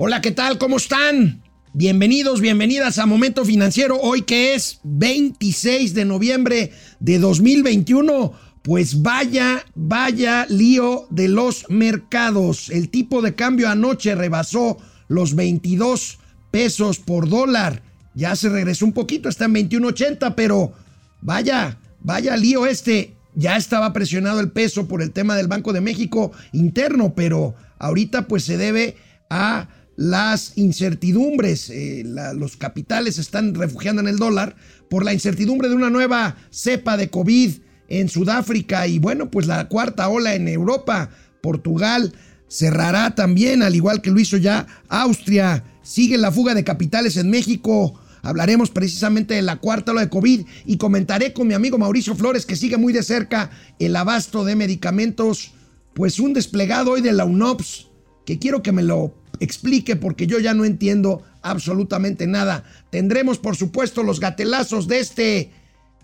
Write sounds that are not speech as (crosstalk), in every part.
Hola, ¿qué tal? ¿Cómo están? Bienvenidos, bienvenidas a Momento Financiero, hoy que es 26 de noviembre de 2021. Pues vaya, vaya lío de los mercados. El tipo de cambio anoche rebasó los 22 pesos por dólar. Ya se regresó un poquito, está en 21.80, pero vaya, vaya lío este. Ya estaba presionado el peso por el tema del Banco de México interno, pero ahorita pues se debe a las incertidumbres. Eh, los capitales están refugiando en el dólar por la incertidumbre de una nueva cepa de COVID en Sudáfrica y bueno, pues la cuarta ola en Europa. Portugal cerrará también, al igual que lo hizo ya Austria. Sigue la fuga de capitales en México. Hablaremos precisamente de la cuarta ola de COVID y comentaré con mi amigo Mauricio Flores, que sigue muy de cerca el abasto de medicamentos. Pues un desplegado hoy de la UNOPS, que quiero que me lo explique porque yo ya no entiendo absolutamente nada. Tendremos, por supuesto, los gatelazos de este,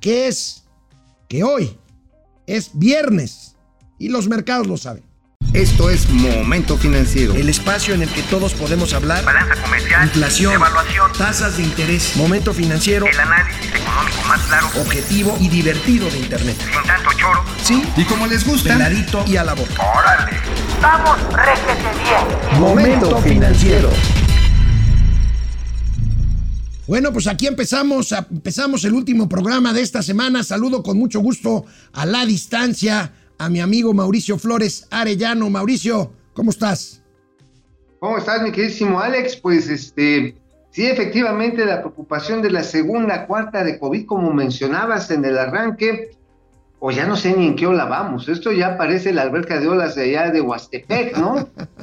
que es, que hoy es viernes y los mercados lo saben. Esto es Momento Financiero. El espacio en el que todos podemos hablar. Balanza comercial. Inflación. Evaluación. Tasas de interés. Momento Financiero. El análisis económico más claro. Objetivo y divertido de Internet. Sin tanto choro. Sí. Y como les gusta. Peladito y a la boca. Órale. Vamos, réjete bien. Momento Financiero. Bueno, pues aquí empezamos, empezamos el último programa de esta semana. Saludo con mucho gusto a la distancia a mi amigo Mauricio Flores Arellano. Mauricio, ¿cómo estás? ¿Cómo estás, mi queridísimo Alex? Pues este, sí, efectivamente, la preocupación de la segunda, cuarta de COVID, como mencionabas en el arranque, o ya no sé ni en qué ola vamos. Esto ya parece la alberca de olas de allá de Huastepec, ¿no? (laughs)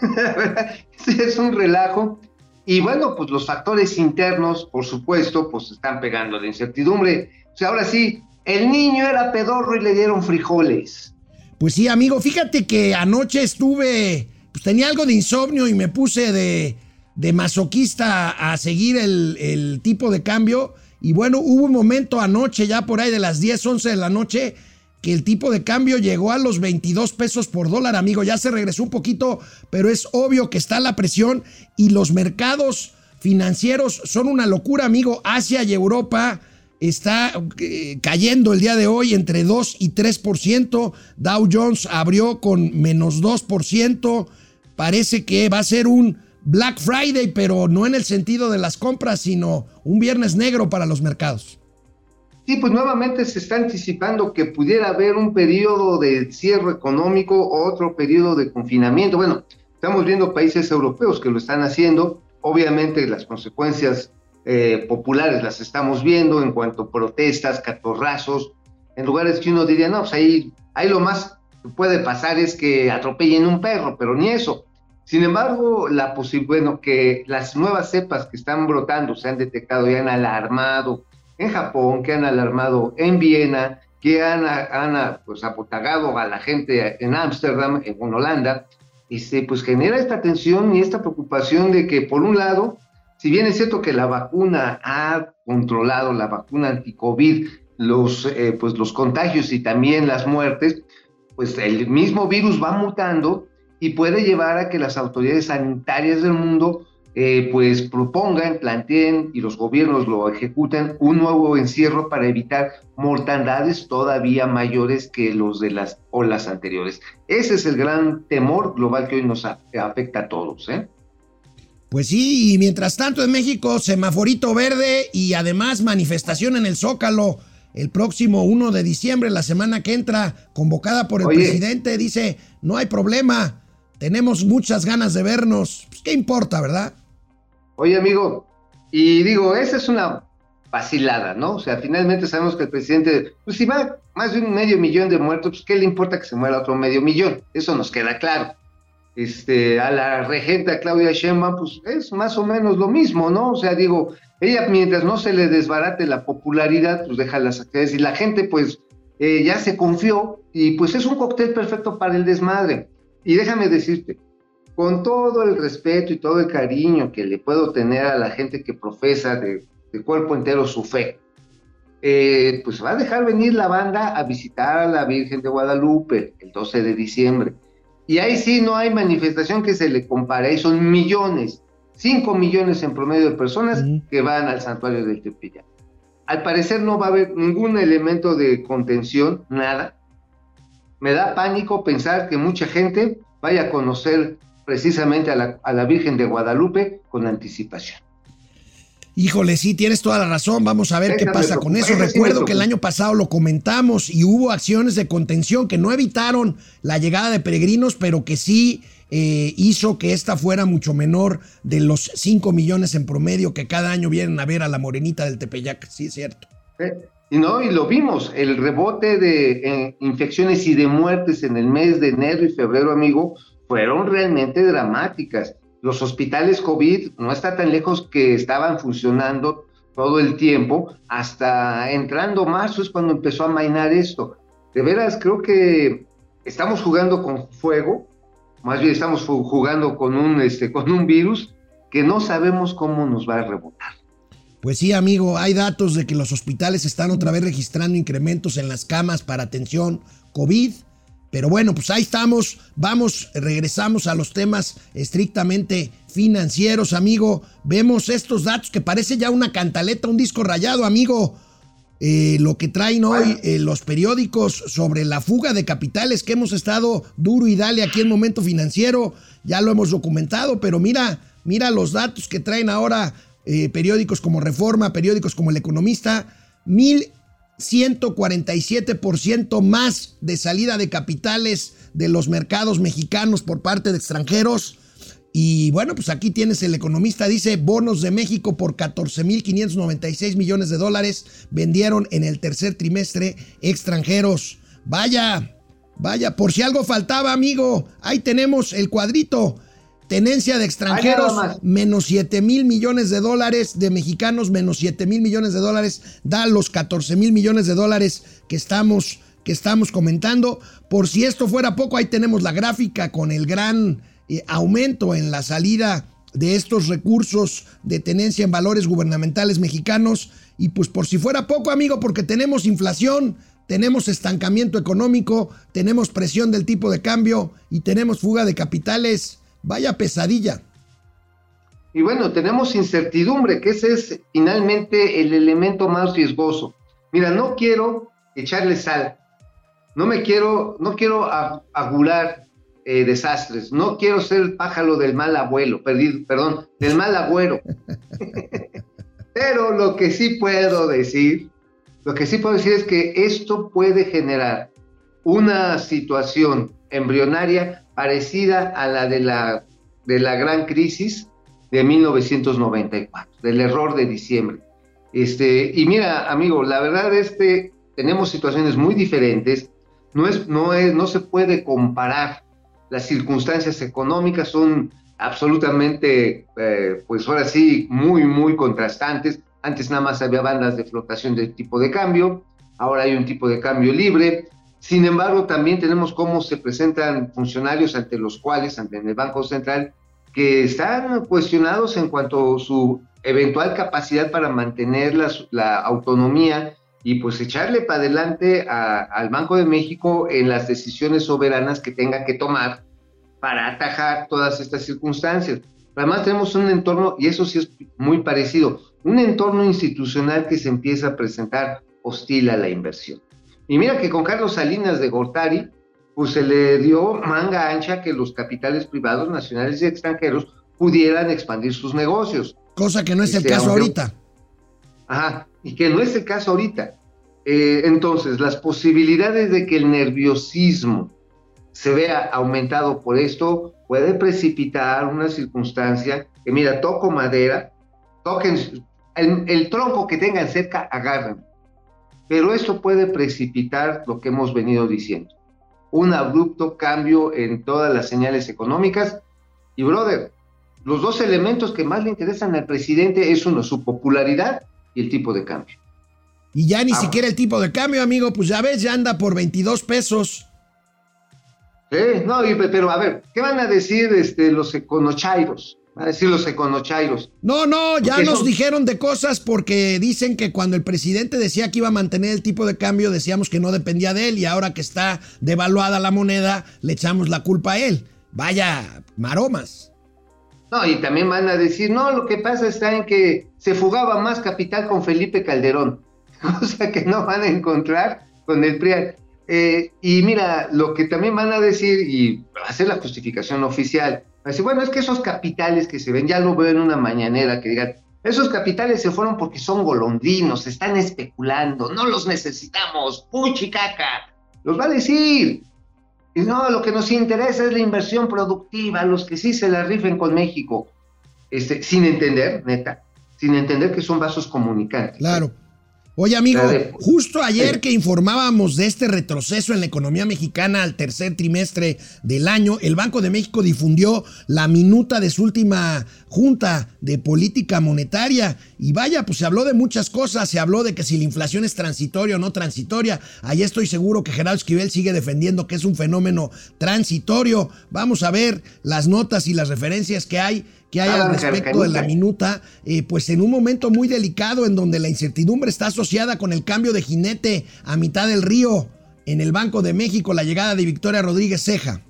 (laughs) es un relajo. Y bueno, pues los factores internos, por supuesto, pues están pegando de incertidumbre. O sea, ahora sí, el niño era pedorro y le dieron frijoles. Pues sí, amigo, fíjate que anoche estuve, pues tenía algo de insomnio y me puse de, de masoquista a seguir el, el tipo de cambio. Y bueno, hubo un momento anoche, ya por ahí de las 10, 11 de la noche, que el tipo de cambio llegó a los 22 pesos por dólar, amigo. Ya se regresó un poquito, pero es obvio que está la presión y los mercados financieros son una locura, amigo. Asia y Europa está eh, cayendo el día de hoy entre 2 y 3%. Dow Jones abrió con menos 2%. Parece que va a ser un Black Friday, pero no en el sentido de las compras, sino un viernes negro para los mercados. Sí, pues nuevamente se está anticipando que pudiera haber un periodo de cierre económico o otro periodo de confinamiento. Bueno, estamos viendo países europeos que lo están haciendo. Obviamente las consecuencias eh, populares las estamos viendo en cuanto a protestas, catorrazos, en lugares que uno diría, no, pues ahí, ahí lo más que puede pasar es que atropellen un perro, pero ni eso. Sin embargo, la bueno, que las nuevas cepas que están brotando se han detectado y han alarmado en Japón, que han alarmado en Viena, que han, han pues, apotagado a la gente en Ámsterdam, en Holanda, y se pues genera esta tensión y esta preocupación de que, por un lado, si bien es cierto que la vacuna ha controlado, la vacuna anti-COVID, los, eh, pues, los contagios y también las muertes, pues el mismo virus va mutando y puede llevar a que las autoridades sanitarias del mundo eh, pues propongan, planteen y los gobiernos lo ejecuten un nuevo encierro para evitar mortandades todavía mayores que los de las olas anteriores. Ese es el gran temor global que hoy nos afecta a todos. ¿eh? Pues sí, y mientras tanto en México, semaforito verde y además manifestación en el Zócalo el próximo 1 de diciembre, la semana que entra, convocada por el presidente, dice, no hay problema, tenemos muchas ganas de vernos. Pues, ¿Qué importa, verdad? Oye, amigo, y digo, esa es una vacilada, ¿no? O sea, finalmente sabemos que el presidente, pues si va más de un medio millón de muertos, pues ¿qué le importa que se muera otro medio millón? Eso nos queda claro. Este, a la regenta Claudia Sheinbaum, pues es más o menos lo mismo, ¿no? O sea, digo, ella mientras no se le desbarate la popularidad, pues deja las actividades y la gente, pues, eh, ya se confió y pues es un cóctel perfecto para el desmadre. Y déjame decirte, con todo el respeto y todo el cariño que le puedo tener a la gente que profesa de, cuerpo entero su fe, eh, pues va a dejar venir la banda a visitar a la Virgen de Guadalupe el 12 de diciembre. Y ahí sí no hay manifestación que se le compare, ahí son millones, 5 millones en promedio de personas Ujú. que van al santuario del Tepeyac. Al parecer no va a haber ningún elemento de contención, nada. Me da pánico pensar que mucha gente vaya a conocer precisamente a la, a la Virgen de Guadalupe con anticipación. Híjole, sí, tienes toda la razón. Vamos a ver qué pasa preocupa, con eso. Recuerdo que el año pasado lo comentamos y hubo acciones de contención que no evitaron la llegada de peregrinos, pero que sí eh, hizo que esta fuera mucho menor de los 5 millones en promedio que cada año vienen a ver a la morenita del Tepeyac. Sí, es cierto. No, y lo vimos, el rebote de infecciones y de muertes en el mes de enero y febrero, amigo, fueron realmente dramáticas. Los hospitales COVID no está tan lejos que estaban funcionando todo el tiempo, hasta entrando marzo es cuando empezó a mainar esto. De veras, creo que estamos jugando con fuego, más bien estamos jugando con un, este, con un virus que no sabemos cómo nos va a rebotar. Pues sí, amigo, hay datos de que los hospitales están otra vez registrando incrementos en las camas para atención COVID. Pero bueno, pues ahí estamos. Vamos, regresamos a los temas estrictamente financieros, amigo. Vemos estos datos que parece ya una cantaleta, un disco rayado, amigo. Eh, lo que traen hoy eh, los periódicos sobre la fuga de capitales que hemos estado duro y dale aquí en Momento Financiero, ya lo hemos documentado, pero mira, mira los datos que traen ahora eh, periódicos como Reforma, periódicos como El Economista, 1147% más de salida de capitales de los mercados mexicanos por parte de extranjeros. Y bueno, pues aquí tienes el economista, dice, bonos de México por 14.596 millones de dólares vendieron en el tercer trimestre extranjeros. Vaya, vaya, por si algo faltaba, amigo, ahí tenemos el cuadrito. Tenencia de extranjeros, menos 7 mil millones de dólares, de mexicanos, menos 7 mil millones de dólares, da los 14 mil millones de dólares que estamos, que estamos comentando. Por si esto fuera poco, ahí tenemos la gráfica con el gran eh, aumento en la salida de estos recursos de tenencia en valores gubernamentales mexicanos. Y pues por si fuera poco, amigo, porque tenemos inflación, tenemos estancamiento económico, tenemos presión del tipo de cambio y tenemos fuga de capitales. Vaya pesadilla. Y bueno, tenemos incertidumbre, que ese es finalmente el elemento más riesgoso. Mira, no quiero echarle sal, no me quiero, no quiero augurar eh, desastres, no quiero ser el pájaro del mal abuelo, perdido, perdón, del mal agüero. (laughs) Pero lo que sí puedo decir, lo que sí puedo decir es que esto puede generar una situación embrionaria parecida a la de la, de la gran crisis de 1994, del error de diciembre. Este, y mira, amigo, la verdad es que tenemos situaciones muy diferentes, no, es, no, es, no se puede comparar, las circunstancias económicas son absolutamente, eh, pues ahora sí, muy, muy contrastantes. Antes nada más había bandas de flotación de tipo de cambio, ahora hay un tipo de cambio libre. Sin embargo, también tenemos cómo se presentan funcionarios ante los cuales, ante el Banco Central, que están cuestionados en cuanto a su eventual capacidad para mantener la, autonomía y pues echarle para adelante al Banco de México en las decisiones soberanas que tenga que tomar para atajar todas estas circunstancias. Además tenemos un entorno, y eso sí es muy parecido, un entorno institucional que se empieza a presentar hostil a la inversión. Y mira que con Carlos Salinas de Gortari, pues se le dio manga ancha que los capitales privados nacionales y extranjeros pudieran expandir sus negocios. Cosa que no es el este, caso ahorita. Ajá, y que no es el caso ahorita. Eh, entonces, las posibilidades de que el nerviosismo se vea aumentado por esto puede precipitar una circunstancia que, mira, toco madera, toquen el, el tronco que tengan cerca, agarren. Pero esto puede precipitar lo que hemos venido diciendo, un abrupto cambio en todas las señales económicas. Y, brother, los dos elementos que más le interesan al presidente es uno, su popularidad y el tipo de cambio. Y ya ni ah, siquiera el tipo de cambio, amigo, pues ya ves, ya anda por 22 pesos. Sí, no, y- pero a ver, ¿qué van a decir este, los econochairos? A decir los econochairos. No, no, ya Porque nos dijeron de cosas porque dicen que cuando el presidente decía que iba a mantener el tipo de cambio, decíamos que no dependía de él y ahora que está devaluada la moneda, le echamos la culpa a él. Vaya, maromas. No, y también van a decir, no, lo que pasa está en que se fugaba más capital con Felipe Calderón, (laughs) cosa que no van a encontrar con el PRIAN. Eh, y mira, lo que también van a decir, y va a ser la justificación oficial, bueno, es que esos capitales que se ven, ya lo veo en una mañanera, que digan, esos capitales se fueron porque son golondrinos, están especulando, no los necesitamos, puchicaca, los va a decir. Y no, lo que nos interesa es la inversión productiva, los que sí se la rifen con México. Este, sin entender, neta, sin entender que son vasos comunicantes. Claro. Oye, amigo, justo ayer que informábamos de este retroceso en la economía mexicana al tercer trimestre del año, el Banco de México difundió la minuta de su última junta de política monetaria. Y vaya, pues se habló de muchas cosas. Se habló de que si la inflación es transitoria o no transitoria. Ahí estoy seguro que Gerardo Esquivel sigue defendiendo que es un fenómeno transitorio. Vamos a ver las notas y las referencias que hay, que hay Ah, al respecto de la minuta, eh, pues en un momento muy delicado en donde la incertidumbre está asociada con el cambio de jinete a mitad del río en el Banco de México, la llegada de Victoria Rodríguez Ceja.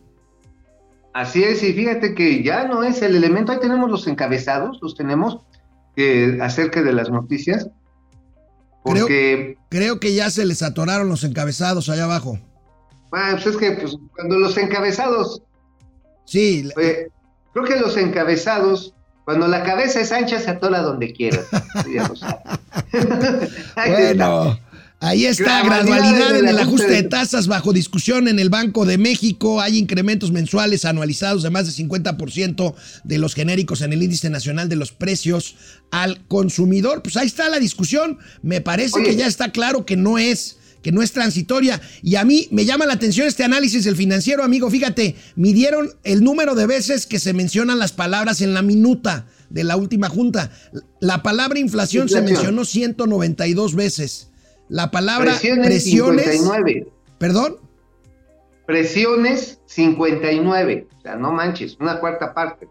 Así es, y fíjate que ya no es el elemento, ahí tenemos los encabezados, los tenemos eh, acerca de las noticias, Creo- porque, Creo que ya se les atoraron los encabezados allá abajo. bueno, pues es que pues, cuando los encabezados, Sí, eh, creo que los encabezados, cuando la cabeza es ancha, se atora donde quiera. (laughs) Bueno, ahí está, Gradualidad en el ajuste de de- tasas bajo discusión en el Banco de México. Hay incrementos mensuales anualizados de más de 50% de los genéricos en el índice nacional de los precios al consumidor. Pues ahí está la discusión. Me parece Oye. que ya está claro que no es que no es transitoria. Y a mí me llama la atención este análisis del financiero, amigo. Fíjate, midieron el número de veces que se mencionan las palabras en la minuta de la última junta. La palabra inflación, se mencionó 192 veces. La palabra Presiones, presiones. 59. Perdón. Presiones 59. O sea, no manches, una cuarta parte.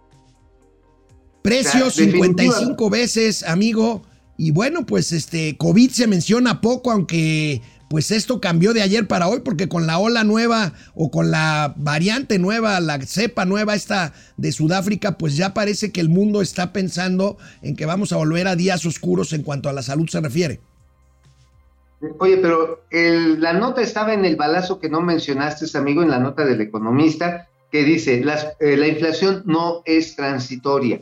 Precios O sea, 55 veces, amigo. Y bueno, pues este COVID se menciona poco, aunque pues esto cambió de ayer para hoy, porque con la ola nueva o con la variante nueva, la cepa nueva esta de Sudáfrica, pues ya parece que el mundo está pensando en que vamos a volver a días oscuros en cuanto a la salud se refiere. Oye, pero la nota estaba en el balazo que no mencionaste, amigo, en la nota del economista, que dice, eh, la inflación no es transitoria,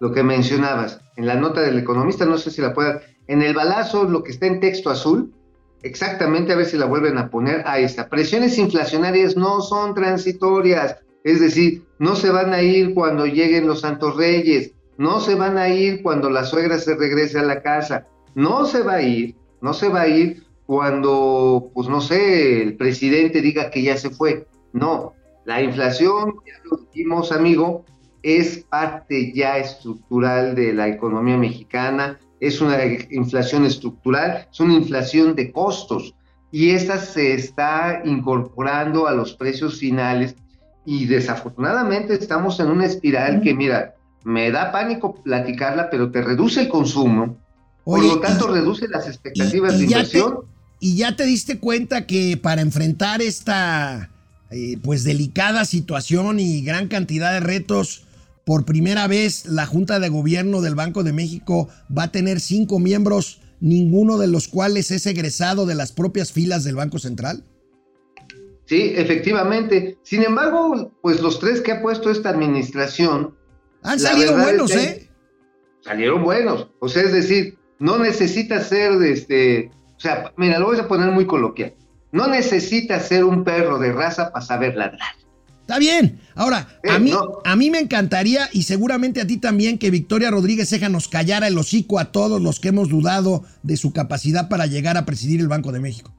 lo que mencionabas. En la nota del economista, no sé si la puedan, en el balazo, lo que está en texto azul, exactamente, a ver si la vuelven a poner, ahí está. Presiones inflacionarias no son transitorias, es decir, no se van a ir cuando lleguen los santos reyes, no se van a ir cuando la suegra se regrese a la casa, no se va a ir no se va a ir cuando, pues no sé, el presidente diga que ya se fue. No, la inflación, ya lo dijimos, amigo, es parte ya estructural de la economía mexicana, es una inflación estructural, es una inflación de costos y esta se está incorporando a los precios finales y desafortunadamente estamos en una espiral que, mira, me da pánico platicarla, pero te reduce el consumo, por Oye, lo tanto, y- reduce las expectativas y de ya inversión. Y ya te diste cuenta que para enfrentar esta eh, pues delicada situación y gran cantidad de retos, por primera vez la Junta de Gobierno del Banco de México va a tener cinco miembros, ninguno de los cuales es egresado de las propias filas del Banco Central. Sí, efectivamente. Sin embargo, pues los tres que ha puesto esta administración Han salido buenos, es que- ¿eh? salieron buenos. O sea, es decir, no necesita ser este. O sea, mira, lo voy a poner muy coloquial. No necesita ser un perro de raza para saber ladrar. Está bien. Ahora, a mí, no. a mí me encantaría, y seguramente a ti también, que Victoria Rodríguez Ceja nos callara el hocico a todos los que hemos dudado de su capacidad para llegar a presidir el Banco de México.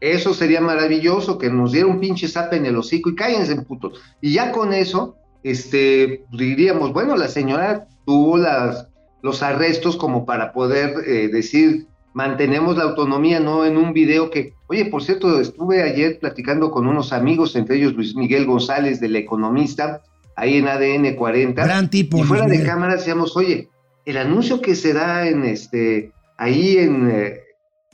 Eso sería maravilloso, que nos diera un pinche zape en el hocico y cállense en putos. Y ya con eso, este, diríamos, bueno, la señora tuvo las, los arrestos como para poder eh, decir mantenemos la autonomía, no en un video que, oye, por cierto, estuve ayer platicando con unos amigos, entre ellos Luis Miguel González del Economista, ahí en ADN 40. Gran tipo. Y fuera de cámara decíamos, oye, el anuncio que se da en este, ahí en, eh,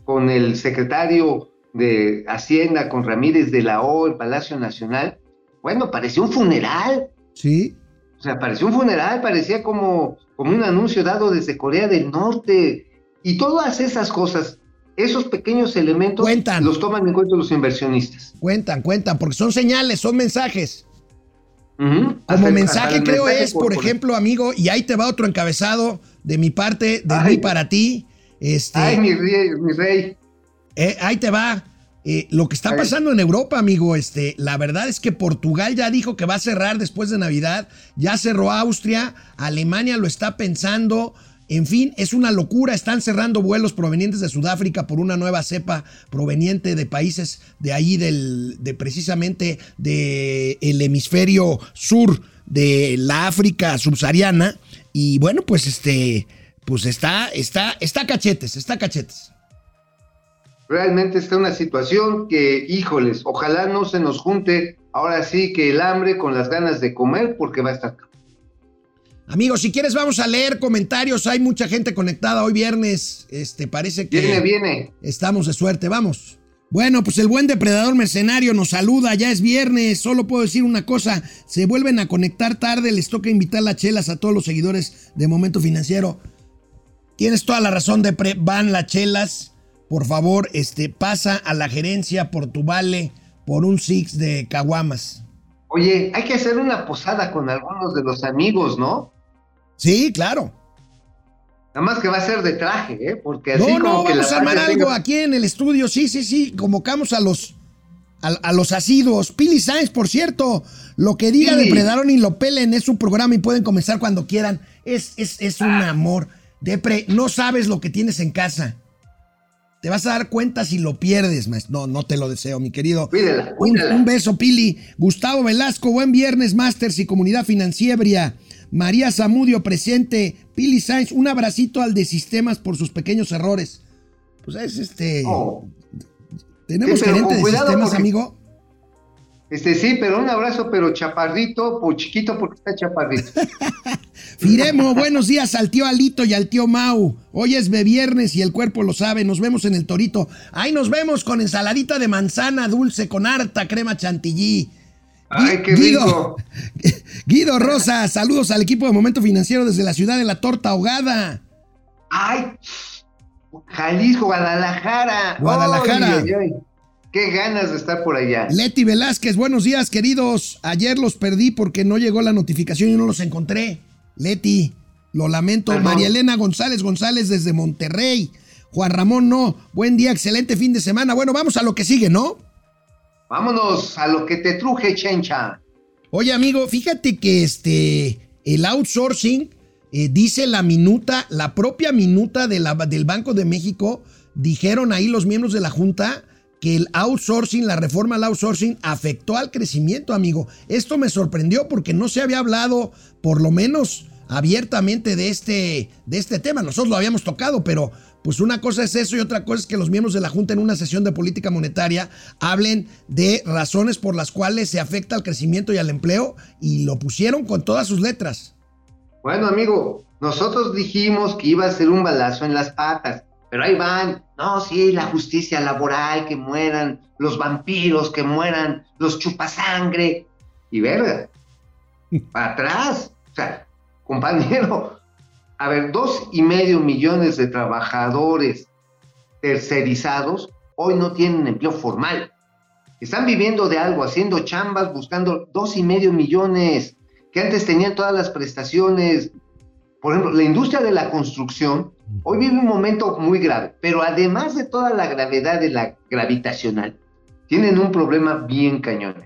con el secretario de Hacienda, con Ramírez de la O, el Palacio Nacional, bueno, parecía un funeral. Sí. O sea, parecía un funeral, parecía como, como un anuncio dado desde Corea del Norte. Y todas esas cosas, esos pequeños elementos, Cuentan. los toman en cuenta los inversionistas. Cuentan, cuentan, porque son señales, son mensajes. Como mensaje hasta creo mensaje es, por ejemplo, amigo, y ahí te va otro encabezado de mi parte, de Ay. mí para ti. Este, Ay, mi rey, mi rey. eh, ahí te va. Eh, lo que está pasando en Europa, amigo, este, la verdad es que Portugal ya dijo que va a cerrar después de Navidad, ya cerró Austria, Alemania lo está pensando, en fin, es una locura, están cerrando vuelos provenientes de Sudáfrica por una nueva cepa proveniente de países de ahí del, de precisamente del hemisferio sur de la África subsahariana y bueno, pues este, pues está, está, está cachetes, está cachetes. Realmente está una situación que, híjoles, ojalá no se nos junte ahora sí que el hambre con las ganas de comer porque va a estar. Amigos, si quieres vamos a leer comentarios. Hay mucha gente conectada hoy viernes. Este parece que Viene, viene. estamos de suerte. Vamos. Bueno, pues el buen depredador mercenario nos saluda. Ya es viernes. Solo puedo decir una cosa. Se vuelven a conectar tarde. Les toca invitar las chelas a todos los seguidores de Momento Financiero. Tienes toda la razón, Depre. Van las chelas. Por favor, este, pasa a la gerencia por tu vale por un six de caguamas. Oye, hay que hacer una posada con algunos de los amigos, ¿no? Sí, claro. Nada más que va a ser de traje, ¿eh? Porque así No, como no, que vamos la a armar algo tenga- aquí en el estudio. Sí, sí, sí. Convocamos a los a, a los asiduos. Pili Sainz, por cierto, lo que diga Pili. Depredador ni lo pelen es su programa y pueden comenzar cuando quieran. Es, es, es un amor. Depre, no sabes lo que tienes en casa. Te vas a dar cuenta si lo pierdes, maestro. No, no te lo deseo, mi querido. Cuídela, Un, cuídela. un beso, Pili. Gustavo Velasco, buen viernes, Masters y Comunidad Financiera. María Zamudio, presente. Pili Sainz, un abracito al de sistemas por sus pequeños errores. Pues es este. Oh. Tenemos Sí, gerente de sistemas, porque- amigo. Este sí, pero un abrazo, pero chaparrito, o chiquito porque está chaparrito. (laughs) Firemo, buenos días al tío Alito y al tío Mau. Hoy es viernes y el cuerpo lo sabe. Nos vemos en el Torito. Ahí nos vemos con ensaladita de manzana dulce con harta crema chantilly. Ay, qué rico. (laughs) Guido Rosa, saludos al equipo de Momento Financiero desde la ciudad de la torta ahogada. Ay, Jalisco, Guadalajara. Guadalajara. Qué ganas de estar por allá. Leti Velázquez, buenos días, queridos. Ayer los perdí porque no llegó la notificación y no los encontré. Leti, lo lamento. Perdón. María Elena González González desde Monterrey. Juan Ramón, no. Buen día, excelente fin de semana. Bueno, vamos a lo que sigue, ¿no? Vámonos a lo que te truje, chencha. Oye, amigo, fíjate que este, el outsourcing, eh, dice la minuta, la propia minuta del Banco de México, dijeron ahí los miembros de la Junta que el outsourcing, la reforma al outsourcing, afectó al crecimiento, amigo. Esto me sorprendió porque no se había hablado, por lo menos abiertamente, de este, de este tema. Nosotros lo habíamos tocado, pero pues una cosa es eso y otra cosa es que los miembros de la Junta en una sesión de política monetaria hablen de razones por las cuales se afecta al crecimiento y al empleo y lo pusieron con todas sus letras. Bueno, amigo, nosotros dijimos que iba a ser un balazo en las patas, pero ahí van. No, sí, la justicia laboral, que mueran los vampiros, que mueran los chupasangre. Y verga, para atrás. O sea, compañero, a ver, dos y medio millones de trabajadores tercerizados hoy no tienen empleo formal. Están viviendo de algo, haciendo chambas, buscando dos y medio millones que antes tenían todas las prestaciones. Por ejemplo, la industria de la construcción hoy vive un momento muy grave, pero además de toda la gravedad de la gravitacional, tienen un problema bien cañón.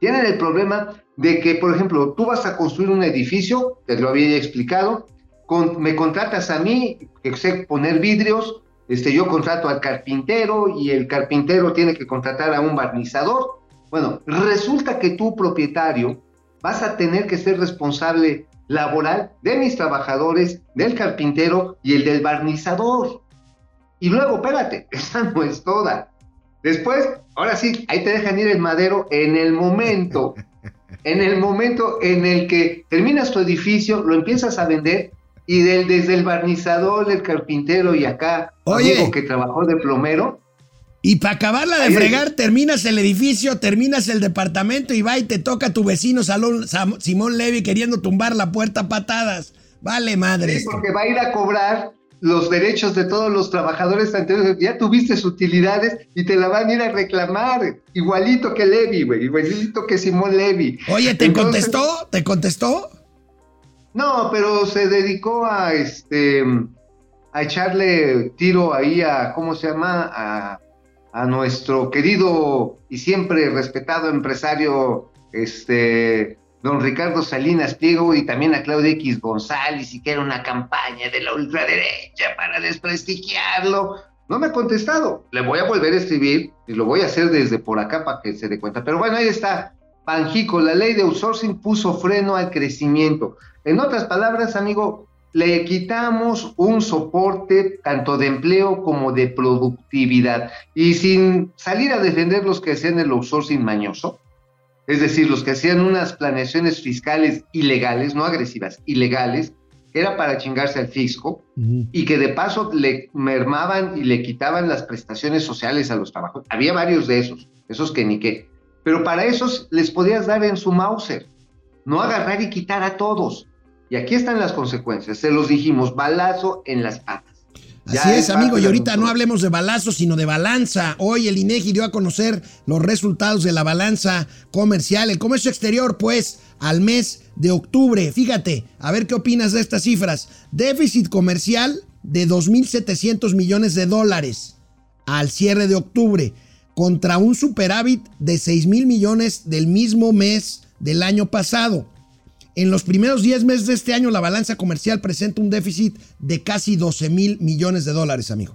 Tienen el problema de que, por ejemplo, tú vas a construir un edificio, te lo había explicado, con- me contratas a mí, que sé poner vidrios, este, yo contrato al carpintero y el carpintero tiene que contratar a un barnizador. Bueno, resulta que tú, propietario, vas a tener que ser responsable laboral de mis trabajadores, del carpintero y el del barnizador. Y luego, espérate, (laughs) esa no es toda. Después, ahora sí, ahí te dejan ir el madero en el momento, (laughs) en el momento en el que terminas tu edificio, lo empiezas a vender y del, desde el barnizador, el carpintero y acá, Oye. amigo que trabajó de plomero, Y para acabarla de fregar, terminas el edificio, terminas el departamento y va y te toca a tu vecino Salón Sam- Simón Levy queriendo tumbar la puerta a patadas. Vale, madre. Sí, porque va a ir a cobrar los derechos de todos los trabajadores anteriores. Ya tuviste utilidades y te la van a ir a reclamar. Igualito que Levy, güey. Igualito que Simón Levy. Oye, ¿te Entonces- contestó? ¿Te contestó? No, pero se dedicó a este a echarle tiro ahí a, ¿cómo se llama? A, a nuestro querido y siempre respetado empresario, este, don Ricardo Salinas Pliego y también a Claudio X González y que era una campaña de la ultraderecha para desprestigiarlo. No me ha contestado. Le voy a volver a escribir y lo voy a hacer desde por acá para que se dé cuenta. Pero bueno, ahí está. Banjico, la ley de outsourcing puso freno al crecimiento. En otras palabras, amigo, le quitamos un soporte tanto de empleo como de productividad. Y sin salir a defender los que hacían el outsourcing mañoso, es decir, los que hacían unas planeaciones fiscales ilegales, no agresivas, ilegales, era para chingarse al fisco y que de paso le mermaban y le quitaban las prestaciones sociales a los trabajadores. Había varios de esos, esos que ni qué. Pero para esos les podías dar en su Mauser, no agarrar y quitar a todos. Y aquí están las consecuencias, se los dijimos, balazo en las patas. Así Ya es, amigo, y ahorita no hablemos de balazos, sino de balanza. Hoy el INEGI dio a conocer los resultados de la balanza comercial. El comercio exterior, pues, al mes de octubre. Fíjate, a ver qué opinas de estas cifras. Déficit comercial de 2.700 millones de dólares al cierre de octubre, contra un superávit de 6 mil millones del mismo mes del año pasado. En los primeros 10 meses de este año, la balanza comercial presenta un déficit de casi 12 mil millones de dólares, amigo.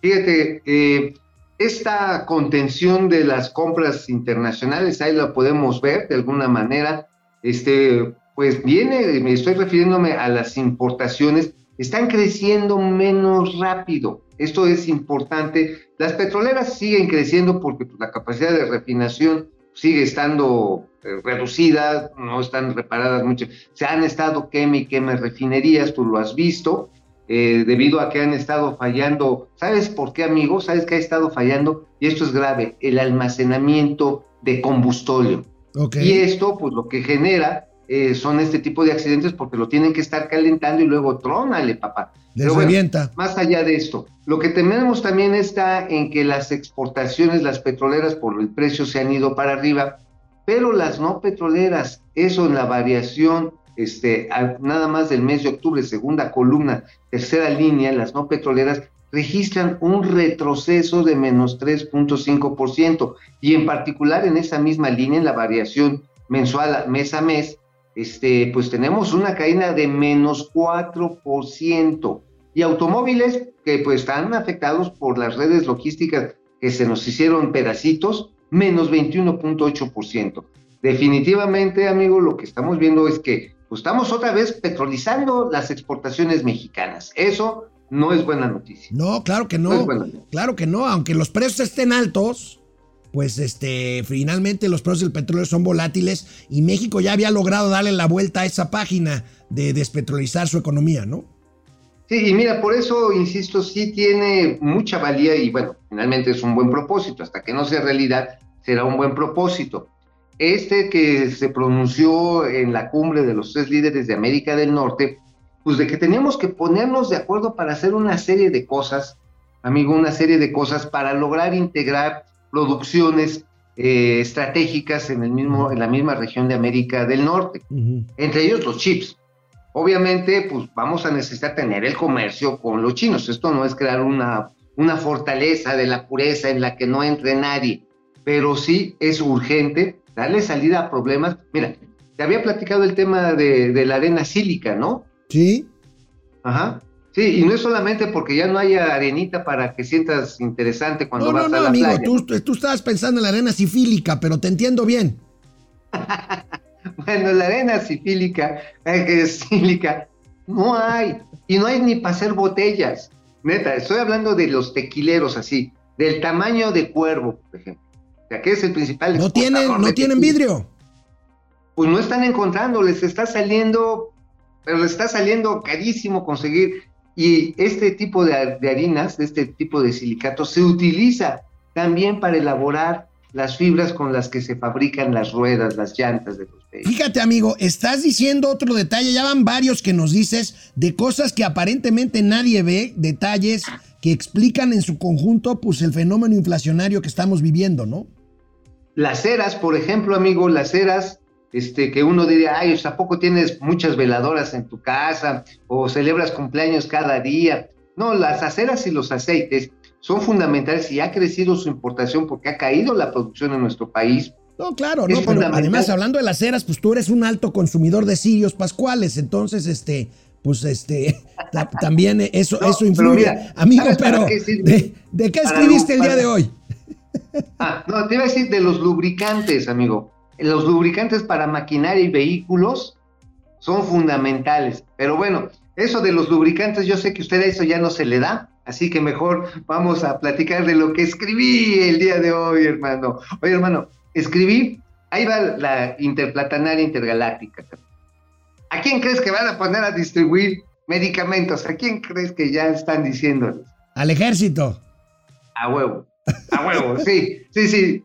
Fíjate, eh, esta contención de las compras internacionales, ahí la podemos ver de alguna manera, este, pues viene, me estoy refiriéndome a las importaciones, están creciendo menos rápido. Esto es importante. Las petroleras siguen creciendo porque pues, la capacidad de refinación sigue estando eh, reducida, no están reparadas mucho. Se han estado queme y queme refinerías, tú lo has visto, eh, debido a que han estado fallando. ¿Sabes por qué, amigo? ¿Sabes qué ha estado fallando? Y esto es grave, el almacenamiento de combustóleo. Ok. Y esto, pues lo que genera eh, son este tipo de accidentes porque lo tienen que estar calentando y luego trónale, papá. Les Pero bueno, más allá de esto, lo que tenemos también está en que las exportaciones, las petroleras por el precio se han ido para arriba, pero las no petroleras, eso en la variación, este, a- nada más del mes de octubre, segunda columna, tercera línea, las no petroleras registran un retroceso de menos 3.5% y en particular en esa misma línea, en la variación mensual mes a mes, este, pues tenemos una caída de menos 4%. Y automóviles que pues están afectados por las redes logísticas que se nos hicieron pedacitos, menos 21.8%. Definitivamente, amigo, lo que estamos viendo es que pues, estamos otra vez petrolizando las exportaciones mexicanas. Eso no es buena noticia. No, claro que No. Claro que no. Aunque los precios estén altos, pues este, finalmente los precios del petróleo son volátiles y México ya había logrado darle la vuelta a esa página de despetrolizar su economía, ¿no? Sí, y mira, por eso, insisto, sí tiene mucha valía y bueno, finalmente es un buen propósito. Hasta que no sea realidad, será un buen propósito. Este que se pronunció en la cumbre de los tres líderes de América del Norte, pues de que teníamos que ponernos de acuerdo para hacer una serie de cosas, amigo, una serie de cosas para lograr integrar producciones eh, estratégicas en, el mismo, en la misma región de América del Norte entre ellos los chips. Obviamente, pues vamos a necesitar tener el comercio con los chinos. Esto no es crear una, una fortaleza de la pureza en la que no entre nadie, pero sí es urgente darle salida a problemas. Mira, te había platicado el tema de, de la arena sílica, ¿no? Sí. Ajá. Sí, y no es solamente porque ya no haya arenita para que sientas interesante cuando No, no, vas a no, la amigo, playa. tú, tú estabas pensando en la arena sifílica, pero te entiendo bien. (laughs) Bueno, la arena sifílica, eh, que es sílica, no hay. Y no hay ni para hacer botellas. neta, estoy hablando de los tequileros así, del tamaño de cuervo, por ejemplo. O sea, que es el principal. No tienen, no tienen vidrio. Pues no están encontrando, les está saliendo, pero les está saliendo carísimo conseguir. Y este tipo de, de harinas, de este tipo de silicatos, se utiliza también para elaborar las fibras con las que se fabrican las ruedas, las llantas de los vehículos. Fíjate, amigo, estás diciendo otro detalle, ya van varios que nos dices de cosas que aparentemente nadie ve, detalles que explican en su conjunto pues el fenómeno inflacionario que estamos viviendo, ¿no? Las ceras, por ejemplo, amigo, las ceras, este, que uno diría, ay, ¿a poco tienes muchas veladoras en tu casa? O celebras cumpleaños cada día. No, las aceras y los aceites son fundamentales y ha crecido su importación porque ha caído la producción en nuestro país. No, claro, Es no, pero además hablando de las ceras, pues tú eres un alto consumidor de cirios pascuales, entonces este pues este (laughs) ta- también eso No, eso pero influye. mira, Amigo, ¿sabes para pero? ¿de, de qué Para escribiste el día de hoy? Ah, no, te iba a decir de los lubricantes, amigo. Los lubricantes para maquinaria y vehículos son fundamentales. Pero bueno, eso de los lubricantes, yo sé que a usted a eso ya no se le da, así que mejor vamos a platicar de lo que escribí el día de hoy, hermano. Oye, hermano, escribí, ahí va la interplatanaria intergaláctica. ¿A quién crees que van a poner a distribuir medicamentos? ¿A quién crees que ya están diciéndoles? Al ejército. A huevo. A huevo, sí, sí, sí.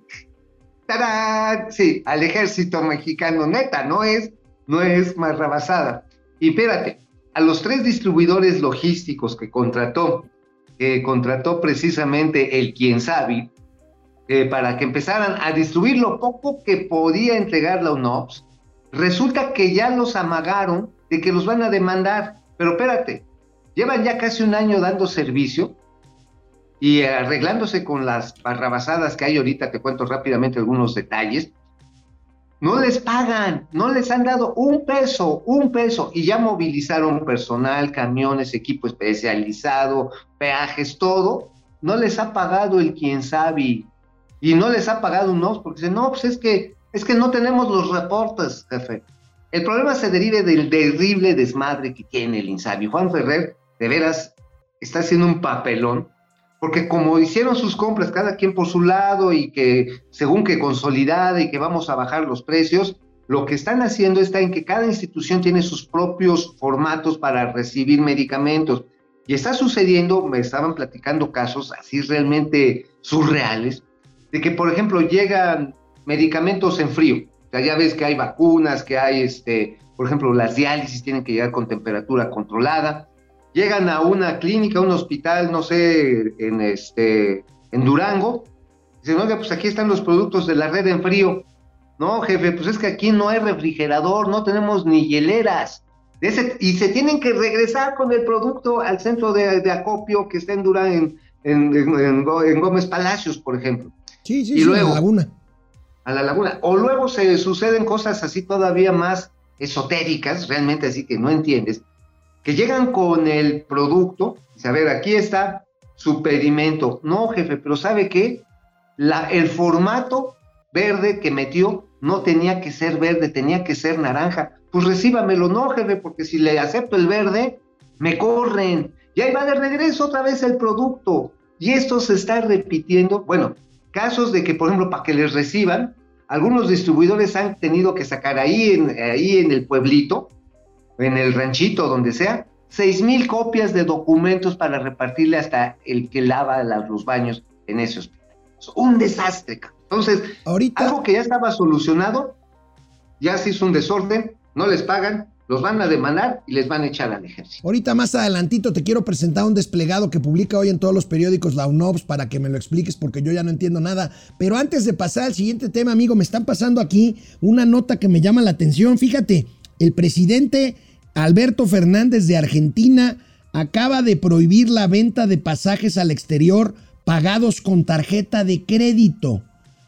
¡Tarán! Sí, al ejército mexicano, neta, no es, no es más rabasada. Y espérate, a los tres distribuidores logísticos que contrató, que contrató precisamente el quien sabe, eh, para que empezaran a distribuir lo poco que podía entregar la UNOPS, resulta que ya los amagaron de que los van a demandar. Pero espérate, llevan ya casi un año dando servicio y arreglándose con las barrabasadas que hay ahorita, te cuento rápidamente algunos detalles, no les pagan, no les han dado un peso, un peso, y ya movilizaron personal, camiones, equipo especializado, peajes, todo, no les ha pagado el quien sabe, y no les ha pagado unos, porque dicen, no, pues es que, es que no tenemos los reportes, jefe. El problema se derive del terrible desmadre que tiene el INSABI. Juan Ferrer, de veras, está haciendo un papelón, porque como hicieron sus compras cada quien por su lado y que según que consolidada y que vamos a bajar los precios, lo que están haciendo está en que cada institución tiene sus propios formatos para recibir medicamentos. Y está sucediendo, me estaban platicando casos así realmente surreales, de que por ejemplo llegan medicamentos en frío. O ya ves que hay vacunas, que hay, este, por ejemplo, las diálisis tienen que llegar con temperatura controlada llegan a una clínica, a un hospital, no sé, en, este, en Durango, dicen, oiga, pues aquí están los productos de la red en frío. No, jefe, pues es que aquí no hay refrigerador, no tenemos ni hieleras. Ese- y se tienen que regresar con el producto al centro de, de acopio que está en Durango, en, en- en- en Gó- en Gómez Palacios, por ejemplo Sí, sí, Y sí, luego- la laguna. a la laguna. O luego se suceden cosas así todavía más esotéricas, realmente así que no entiendes, que llegan con el producto, dice, a ver, aquí está su pedimento. No, jefe, pero ¿sabe qué? El formato verde que metió no tenía que ser verde, tenía que ser naranja. Pues recíbamelo, no, jefe, porque si le acepto el verde, me corren. Y ahí va de regreso otra vez el producto. Y esto se está repitiendo. Bueno, casos de que, por ejemplo, para que les reciban, algunos distribuidores han tenido que sacar ahí en, ahí en el pueblito, en el ranchito, donde sea, seis mil copias de documentos para repartirle hasta el que lava la- los baños en ese hospital. Es un desastre. Entonces, Ahorita, algo que ya estaba solucionado, ya se hizo un desorden, no les pagan, los van a demandar y les van a echar al ejército. ahorita más adelantito te quiero presentar un desplegado que publica hoy en todos los periódicos la UNOPS para que me lo expliques porque yo ya no entiendo nada. Pero antes de pasar al siguiente tema, amigo, me están pasando aquí una nota que me llama la atención. Fíjate, el presidente Alberto Fernández de Argentina acaba de prohibir la venta de pasajes al exterior pagados con tarjeta de crédito.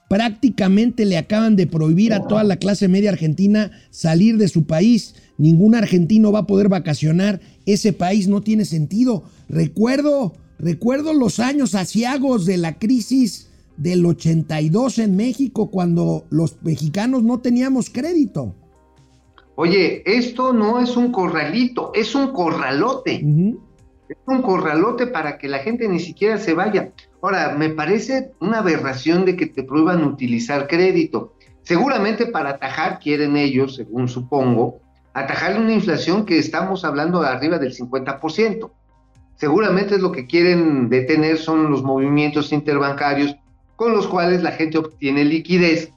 Prácticamente le acaban de prohibir a toda la clase media argentina salir de su país. Ningún argentino va a poder vacacionar. Ese país no tiene sentido. Recuerdo, recuerdo los años asiagos de la crisis del 82 en México cuando los mexicanos no teníamos crédito. Oye, esto no es un corralito, es un corralote. Es un corralote para que la gente ni siquiera se vaya. Ahora, me parece una aberración de que te prohíban utilizar crédito. Seguramente para atajar, quieren ellos, según supongo, atajar una inflación que estamos hablando de arriba del 50%. Seguramente es lo que quieren detener son los movimientos interbancarios con los cuales la gente obtiene liquidez,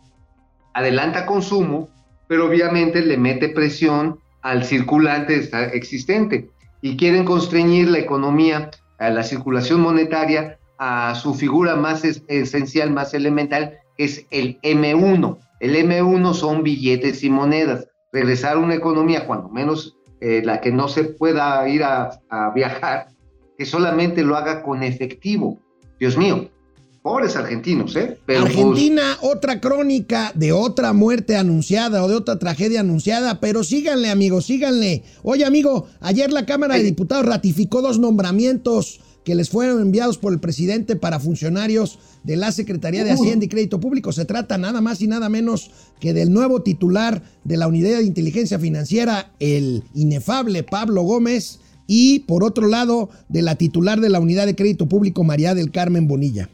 adelanta consumo, pero obviamente le mete presión al circulante existente y quieren constreñir la economía, a la circulación monetaria, a su figura más esencial, más elemental, que es el M1. El M1 son billetes y monedas. Regresar a una economía, cuando menos eh, la que no se pueda ir a, a viajar, que solamente lo haga con efectivo. Dios mío, pobres argentinos, ¿eh? Pero pues, Argentina, otra crónica de otra muerte anunciada o de otra tragedia anunciada, pero síganle, amigos, síganle. Oye, amigo, ayer la Cámara de Diputados ratificó dos nombramientos que les fueron enviados por el presidente para funcionarios de la Secretaría de Hacienda y Crédito Público. Se trata nada más y nada menos que del nuevo titular de la Unidad de Inteligencia Financiera, el inefable Pablo Gómez, y por otro lado, de la titular de la Unidad de Crédito Público, María del Carmen Bonilla.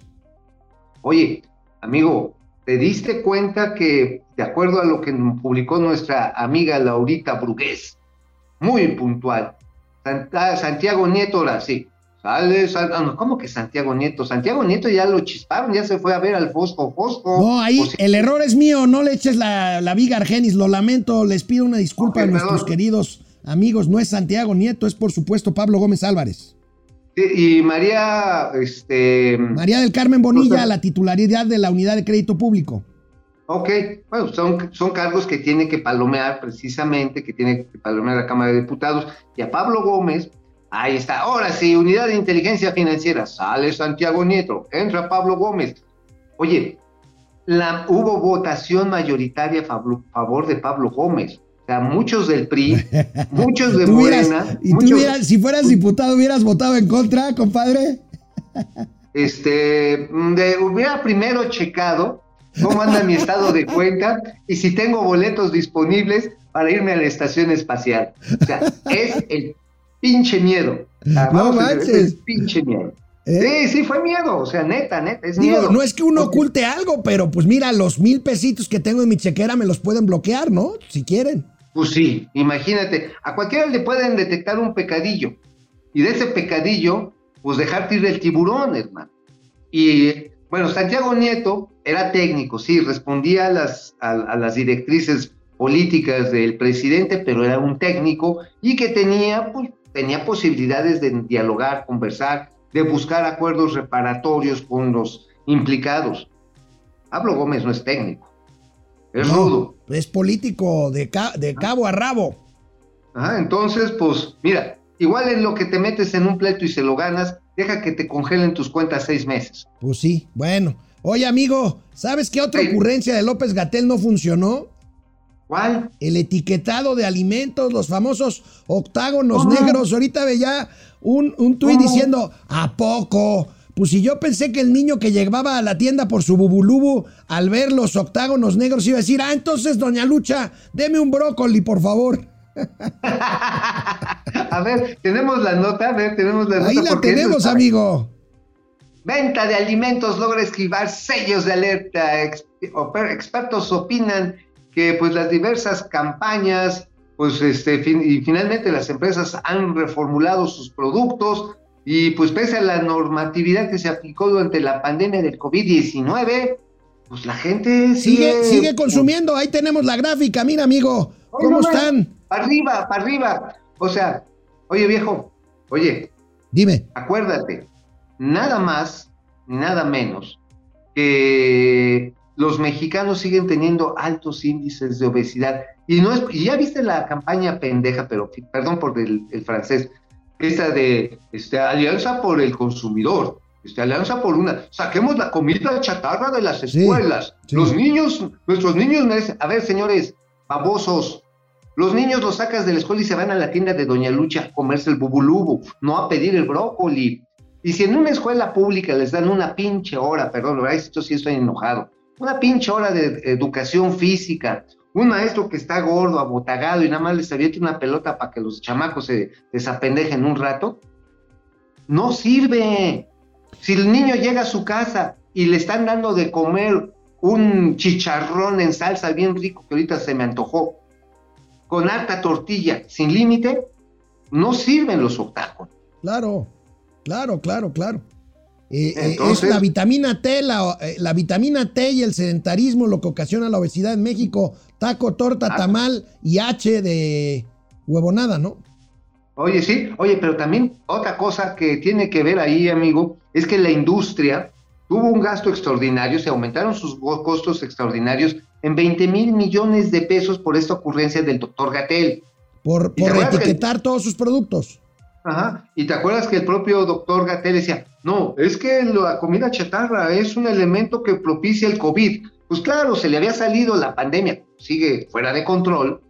Oye, amigo, ¿te diste cuenta que, de acuerdo a lo que publicó nuestra amiga Laurita Brugués, muy puntual, Santiago Nieto, ahora sí, sale, ah, ¿cómo que Santiago Nieto? Santiago Nieto ya lo chisparon, ya se fue a ver al Fosco Fosco. No, ahí el error es mío, no le eches la, la viga Argenis, lo lamento, les pido una disculpa a nuestros queridos amigos, no es Santiago Nieto, es por supuesto Pablo Gómez Álvarez y María, este... María del Carmen Bonilla, la titularidad de la unidad de crédito público. Ok, bueno, son, son cargos que tiene que palomear precisamente, que tiene que palomear la Cámara de Diputados. Y a Pablo Gómez, ahí está, ahora sí, unidad de inteligencia financiera, sale Santiago Nieto, entra Pablo Gómez. Oye, la, hubo votación mayoritaria a favor de Pablo Gómez. Sea, muchos del PRI, (laughs) muchos de Morena. ¿Y tú si fueras diputado, hubieras votado en contra, compadre? Este, de, hubiera primero checado cómo anda mi estado de cuenta y si tengo boletos disponibles para irme a la estación espacial. O sea, es el pinche miedo. no manches. pinche miedo. ¿Eh? Sí, sí, fue miedo, o sea, neta, neta, es miedo. No es que uno oculte algo, pero pues mira, los mil pesitos que tengo en mi chequera me los pueden bloquear, ¿no? Si quieren. Pues sí, imagínate, a cualquiera le pueden detectar un pecadillo y de ese pecadillo, pues dejarte ir el tiburón, hermano. Y bueno, Santiago Nieto era técnico, sí, respondía a las, a, las directrices políticas del presidente, pero era un técnico y que tenía, pues, tenía posibilidades de dialogar, conversar, de buscar acuerdos reparatorios con los implicados. Pablo Gómez no es técnico. Es rudo. Es político de, de cabo a rabo. Ajá, entonces, pues, mira, igual en lo que te metes en un pleito y se lo ganas, deja que te congelen tus cuentas seis meses. Pues sí, bueno. Oye, amigo, ¿sabes qué otra ocurrencia de López Gatel no funcionó? ¿Cuál? El etiquetado de alimentos, los famosos octágonos negros. Ahorita veía un, un tuit diciendo, ¿a poco? Pues si yo pensé que el niño que llegaba a la tienda por su bubulubu, al ver los octágonos negros, iba a decir, ah, entonces, doña Lucha, deme un brócoli, por favor. (laughs) a ver, tenemos la nota, a ver, tenemos la nota. Ahí la tenemos, amigo. Venta de alimentos logra esquivar sellos de alerta. expertos opinan que pues las diversas campañas, pues este, y finalmente las empresas han reformulado sus productos y pues pese a la normatividad que se aplicó durante la pandemia del COVID-19, pues la gente sigue... Sigue, consumiendo, ahí tenemos la gráfica, mira amigo, ¿cómo están? Para arriba, para arriba. O sea, oye viejo, oye. Dime. Acuérdate, nada más, nada menos que los mexicanos siguen teniendo altos índices de obesidad. Y no es, y ya viste la campaña pendeja, pero perdón por el francés, esta de este, alianza por el consumidor, este, alianza por una, saquemos la comida chatarra de las escuelas. Los niños, nuestros niños a ver señores, babosos, los niños los sacas de la escuela y se van a la tienda de Doña Lucha a comerse el bubulubu, no a pedir el brócoli. Y si en una escuela pública les dan una pinche hora, perdón, esto sí estoy enojado, una pinche hora de educación física, un maestro que está gordo, abotagado y nada más les avienta una pelota para que los chamacos se desapendejen un rato, no sirve. Si el niño llega a su casa y le están dando de comer un chicharrón en salsa bien rico que ahorita se me antojó, con alta tortilla, sin límite, no sirven los octágonos. Claro, claro, claro, claro. Eh, eh, es la vitamina T, la, eh, la vitamina T y el sedentarismo lo que ocasiona la obesidad en México. Taco, torta, Ah. tamal y H de huevonada, ¿no? Oye, sí, oye, pero también otra cosa que tiene que ver ahí, amigo, es que la industria tuvo un gasto extraordinario, se aumentaron sus costos extraordinarios en 20 mil millones de pesos por esta ocurrencia del doctor Gatel. Por, ¿Y te por que- etiquetar todos sus productos. Ajá. Y te acuerdas que el propio doctor Gatel decía, no, es que la comida chatarra es un elemento que propicia el COVID. Pues claro, se le había salido la pandemia, sigue fuera de control.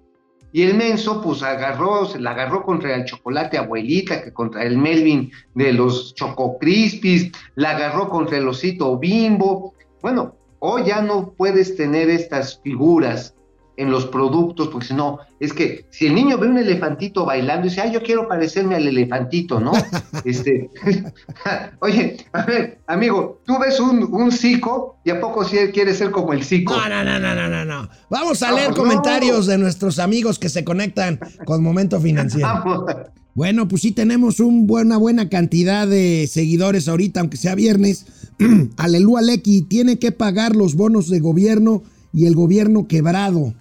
Y el menso, pues agarró, se la agarró contra el chocolate abuelita, que contra el Melvin de los Choco Crispies, la agarró contra el osito bimbo. Bueno, hoy ya no puedes tener estas figuras en los productos, porque si no, es que si el niño ve un elefantito bailando y dice, ah, yo quiero parecerme al elefantito, ¿no? (laughs) este, (laughs) oye, a ver, amigo, tú ves un, un cico y a poco si quieres ser como el cico. No, no, no, no, no, no. Vamos a leer no. comentarios de nuestros amigos que se conectan con Momento Financiero. (laughs) Vamos. Bueno, pues sí tenemos un buen- una buena cantidad de seguidores ahorita, aunque sea viernes. (clears throat) Aleluya Lecky tiene que pagar los bonos de gobierno y el gobierno quebrado.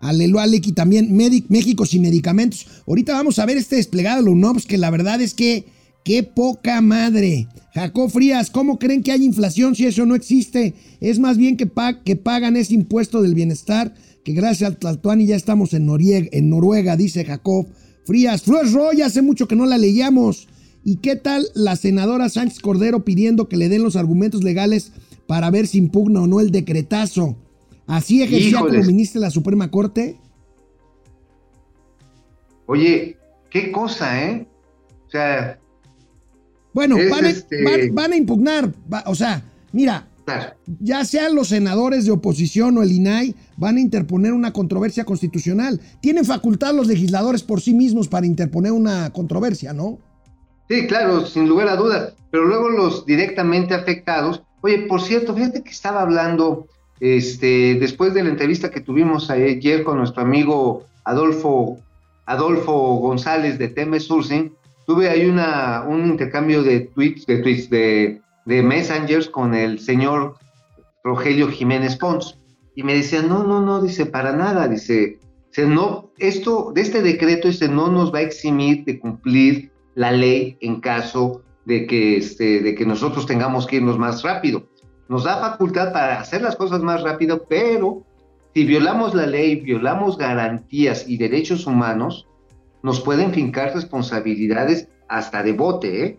Aleluya Lecky también, México sin medicamentos. Ahorita vamos a ver este desplegado de los UNOPS, que la verdad es que qué poca madre. Jacob Frías, ¿cómo creen que hay inflación si eso no existe? Es más bien que, pa- que pagan ese impuesto del bienestar, que gracias al Tlatuani ya estamos en, en Noruega, dice Jacob Frías. Flores Roy, hace mucho que no la leíamos. ¿Y qué tal la senadora Sánchez Cordero pidiendo que le den los argumentos legales para ver si impugna o no el decretazo? ¿Así ejercía Híjoles. como ministra de la Suprema Corte? Oye, qué cosa, ¿eh? O sea, Bueno, Es van, a, este- van- van a impugnar. va- o sea, mira, claro. ya sean los senadores de oposición o el INAI, van a interponer una controversia constitucional. Tienen facultad los legisladores por sí mismos para interponer una controversia, ¿no? Sí, claro, sin lugar a dudas. Pero luego los directamente afectados. Oye, por cierto, fíjate que estaba hablando, este, después de la entrevista que tuvimos ayer con nuestro amigo Adolfo, Adolfo González de Temes Sourcing, tuve ahí una, un intercambio de tweets, de tweets, de, de messengers con el señor Rogelio Jiménez Pons. Y me decía, no, no, no, dice, para nada, dice, dice, no, esto, de este decreto, dice, no nos va a eximir de cumplir la ley en caso de que, este, de que nosotros tengamos que irnos más rápido. Nos da facultad para hacer las cosas más rápido, pero si violamos la ley, violamos garantías y derechos humanos, nos pueden fincar responsabilidades hasta de bote, ¿eh?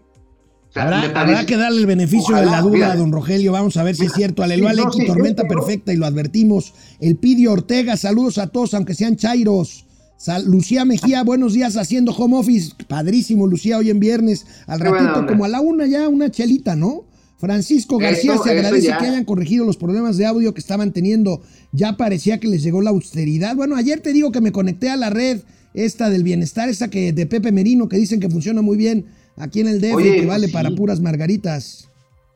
O sea, habrá, que darle el beneficio de la duda mira. a don Rogelio. Vamos a ver si es cierto. Aleluya, sí, no, sí, tormenta perfecta y lo advertimos. El Pidio Ortega, saludos a todos, aunque sean chairos. Sal- Lucía Mejía, buenos días haciendo home office. Padrísimo, Lucía, hoy en viernes. Al ratito, como a la una ya, una chelita, ¿no? Francisco García Eso- se agradece que hayan corregido los problemas de audio que estaban teniendo. Ya parecía que les llegó la austeridad. Bueno, ayer te digo que me conecté a la red esta del bienestar, esa que de Pepe Merino, que dicen que funciona muy bien aquí en el DF, Oye, que vale sí. para puras margaritas.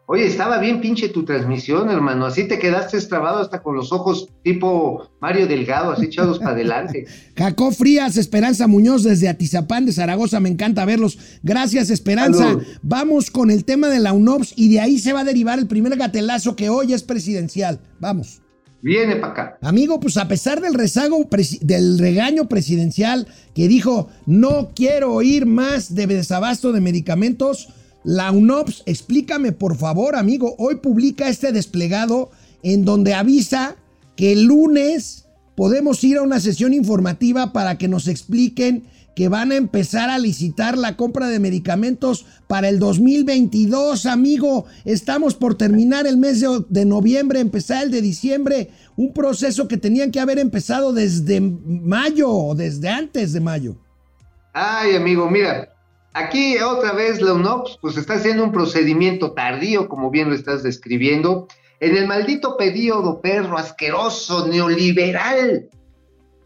Oye, estaba bien pinche tu transmisión, hermano. Así te quedaste estrabado hasta con los ojos tipo Mario Delgado, así echados para adelante. (laughs) Jacob Frías, Esperanza Muñoz desde Atizapán de Zaragoza, me encanta verlos. Gracias, Esperanza. Salud. Vamos con el tema de la UNOPS y de ahí se va a derivar el primer gatelazo que hoy es presidencial. Vamos. Viene para acá. Amigo, pues a pesar del rezago, del regaño presidencial que dijo, no quiero oír más de desabasto de medicamentos, la UNOPS, explícame por favor, amigo, hoy publica este desplegado en donde avisa que el lunes podemos ir a una sesión informativa para que nos expliquen que van a empezar a licitar la compra de medicamentos para el 2022, amigo. Estamos por terminar el mes de, noviembre, empezar el de diciembre, un proceso que tenían que haber empezado desde mayo o desde antes de mayo. Ay, amigo, mira, aquí otra vez la UNOPS pues está haciendo un procedimiento tardío, como bien lo estás describiendo, en el maldito periodo perro asqueroso, neoliberal.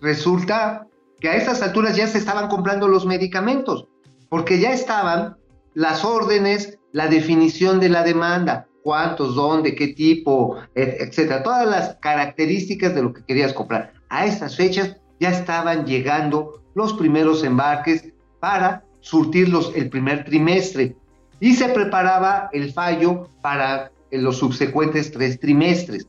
Resulta que a esas alturas ya se estaban comprando los medicamentos, porque ya estaban las órdenes, la definición de la demanda, cuántos, dónde, qué tipo, et- etcétera, todas las características de lo que querías comprar. A estas fechas ya estaban llegando los primeros embarques para surtirlos el primer trimestre y se preparaba el fallo para en los subsecuentes tres trimestres.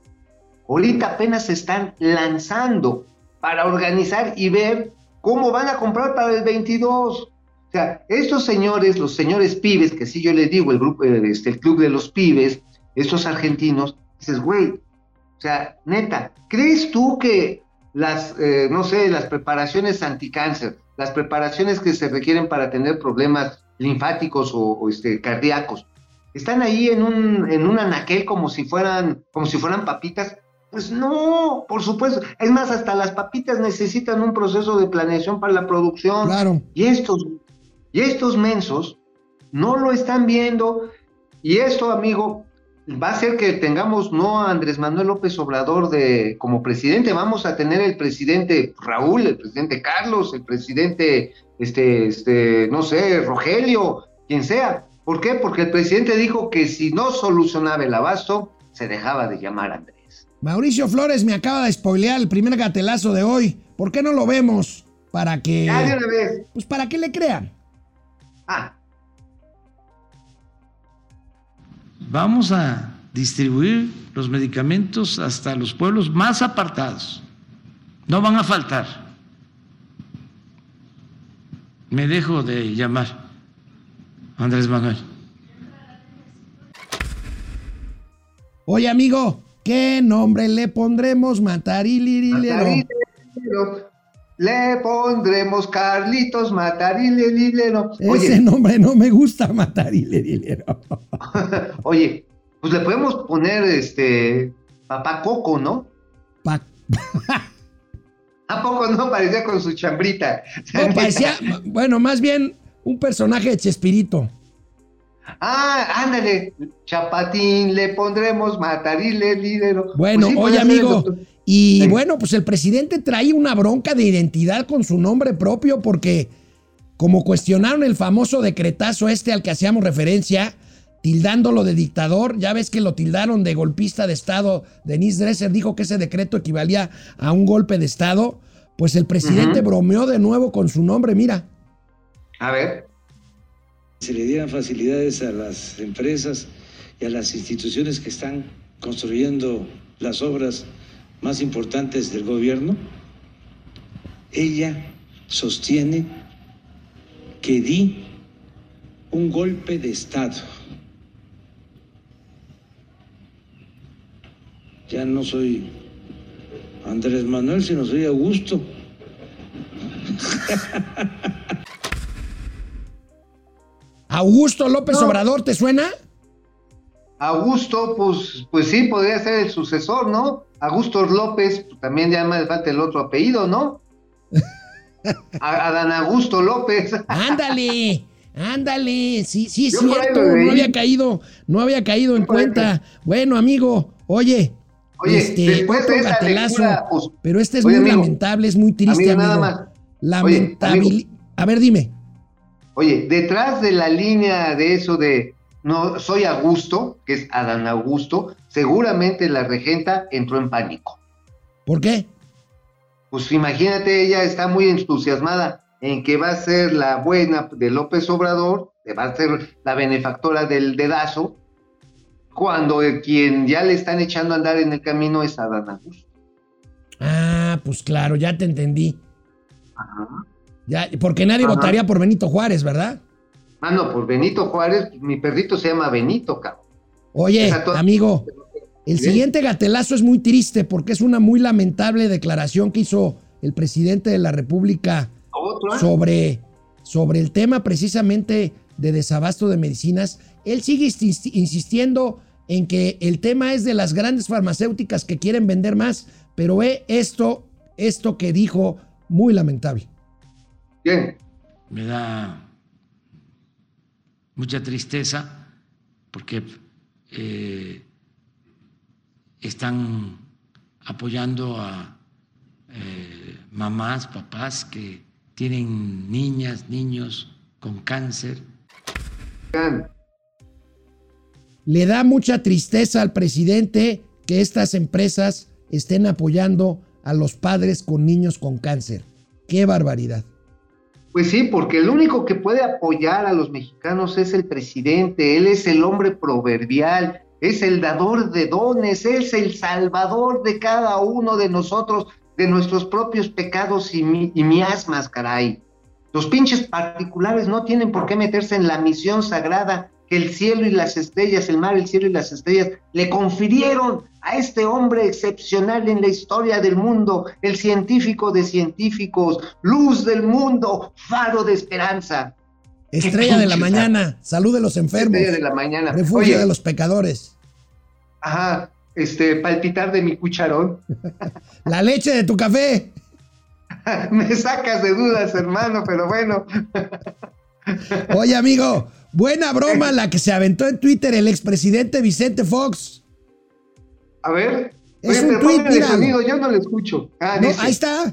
Ahorita apenas se están lanzando para organizar y ver cómo van a comprar para el 22. O sea, estos señores, los señores pibes, que sí yo les digo, el grupo, eh, este, el club de los pibes, estos argentinos, dices, güey, o sea, neta, ¿crees tú que las, eh, no sé, las preparaciones anticáncer, las preparaciones que se requieren para tener problemas linfáticos o, o, este, cardíacos, están ahí en un, en un anaquel como si fueran, como si fueran papitas? Pues no, por supuesto. Es más, hasta las papitas necesitan un proceso de planeación para la producción. Claro. Y estos, y estos mensos no lo están viendo. Y esto, amigo, va a hacer que tengamos no a Andrés Manuel López Obrador de, como presidente, vamos a tener el presidente Raúl, el presidente Carlos, el presidente, este, este, no sé, Rogelio, quien sea. ¿Por qué? Porque el presidente dijo que si no solucionaba el abasto, se dejaba de llamar Andrés. Mauricio Flores me acaba de spoilear el primer gatelazo de hoy. ¿Por qué no lo vemos? Para que. Ya de una vez. Pues para que le crean. Ah, Vamos a distribuir los medicamentos hasta los pueblos más apartados. No van a faltar. Me dejo de llamar Andrés Manuel. Oye, amigo, ¿qué nombre le pondremos? Matarilililero. Le pondremos Carlitos Matarililero. Ese Oye, nombre no me gusta, Matarililero. (laughs) oye, pues le podemos poner este Papá Coco, ¿no? Pa- (laughs) ¿A poco no parecía con su chambrita? no, parecía, bueno, más bien un personaje de Chespirito. Ah, ándale, Chapatín, le pondremos Matarililero. Bueno, Pues sí, oye, amigo. Y Sí. bueno, pues el presidente trae una bronca de identidad con su nombre propio porque como cuestionaron el famoso decretazo este al que hacíamos referencia, tildándolo de dictador, ya ves que lo tildaron de golpista de Estado, Denise Dresser dijo que ese decreto equivalía a un golpe de Estado, pues el presidente bromeó de nuevo con su nombre, mira. A ver, Se le dieran facilidades a las empresas y a las instituciones que están construyendo las obras más importantes del gobierno. Ella sostiene que di un golpe de Estado. Ya no soy Andrés Manuel, sino soy Augusto. (laughs) Augusto López No. Obrador, ¿te suena? Augusto, pues, pues sí, podría ser el sucesor, ¿no? Augusto López, también ya me falta el otro apellido, ¿no? (laughs) A- Adán Augusto López. Ándale, ándale, sí, sí, es cierto, no había caído, no había caído en cuenta. Bueno, amigo, oye, Oye, este, después de esa lectura, pues, pero este es oye, muy amigo, lamentable, es muy triste, amigo, amigo. nada más. Lamentable. amigo. A ver, dime. Oye, detrás de la línea de eso de no soy Augusto, que es Adán Augusto, seguramente la regenta entró en pánico. ¿Por qué? Pues imagínate, ella está muy entusiasmada en que va a ser la buena de López Obrador, que va a ser la benefactora del dedazo, cuando el quien ya le están echando a andar en el camino es Adán Augusto. Ah, pues claro, ya te entendí. Ajá. Ya, porque nadie Ajá. votaría por Benito Juárez, ¿verdad? Ah, no, por Benito Juárez, mi perrito se llama Benito, cabrón. Oye, amigo, el siguiente gatelazo es muy triste porque es una muy lamentable declaración que hizo el presidente de la República sobre, sobre el tema precisamente de desabasto de medicinas. Él sigue insis- insistiendo en que el tema es de las grandes farmacéuticas que quieren vender más, pero ve esto, esto que dijo, muy lamentable. Bien. me da mucha tristeza porque eh, están apoyando a eh, mamás, papás que tienen niñas, niños con cáncer. Le da mucha tristeza al presidente que estas empresas estén apoyando a los padres con niños con cáncer. Qué barbaridad. Pues sí, porque el único que puede apoyar a los mexicanos es el presidente, él es el hombre proverbial, es el dador de dones, es el salvador de cada uno de nosotros, de nuestros propios pecados y, mi, miasmas, caray. Los pinches particulares no tienen por qué meterse en la misión sagrada que el cielo y las estrellas, el mar, el cielo y las estrellas le confirieron a este hombre excepcional en la historia del mundo, el científico de científicos, luz del mundo, faro de esperanza. Estrella de la mañana, salud de los enfermos. Estrella de la mañana. Refugio Oye, de los pecadores. Ajá, este, palpitar de mi cucharón. (laughs) la leche de tu café. (laughs) Me sacas de dudas, hermano, pero bueno. (laughs) Oye, amigo, buena broma la que se aventó en Twitter el expresidente Vicente Fox. A ver. Es oye, un tweet, mira. sonido, yo no lo escucho. Ah, No, dice, ahí está.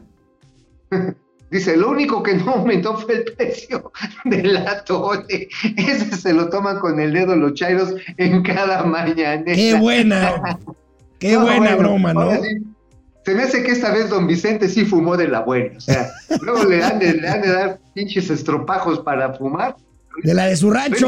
(laughs) dice, lo único que no aumentó fue el precio (laughs) del atole. Ese se lo toman con el dedo los chairos en cada mañana. Qué buena. (laughs) Qué No, buena bueno, broma, ¿no? sí, se me hace que esta vez don Vicente sí fumó de la buena. O sea, luego le han de, le han de dar pinches estropajos para fumar. De la de su rancho.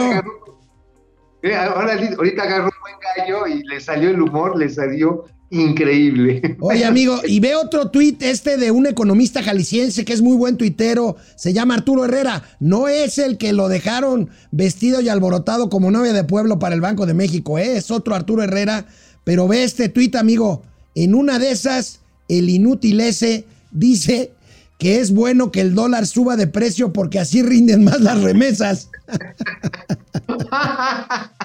Ahora, ahorita agarró un buen gallo y le salió el humor, le salió increíble. Oye, amigo, y ve otro tuit este de un economista jalisciense que es muy buen tuitero, se llama Arturo Herrera. No es el que lo dejaron vestido y alborotado como novia de pueblo para el Banco de México, ¿eh? es otro Arturo Herrera. Pero ve este tuit, amigo. En una de esas, el inútil ese dice que es bueno que el dólar suba de precio porque así rinden más las remesas. (laughs)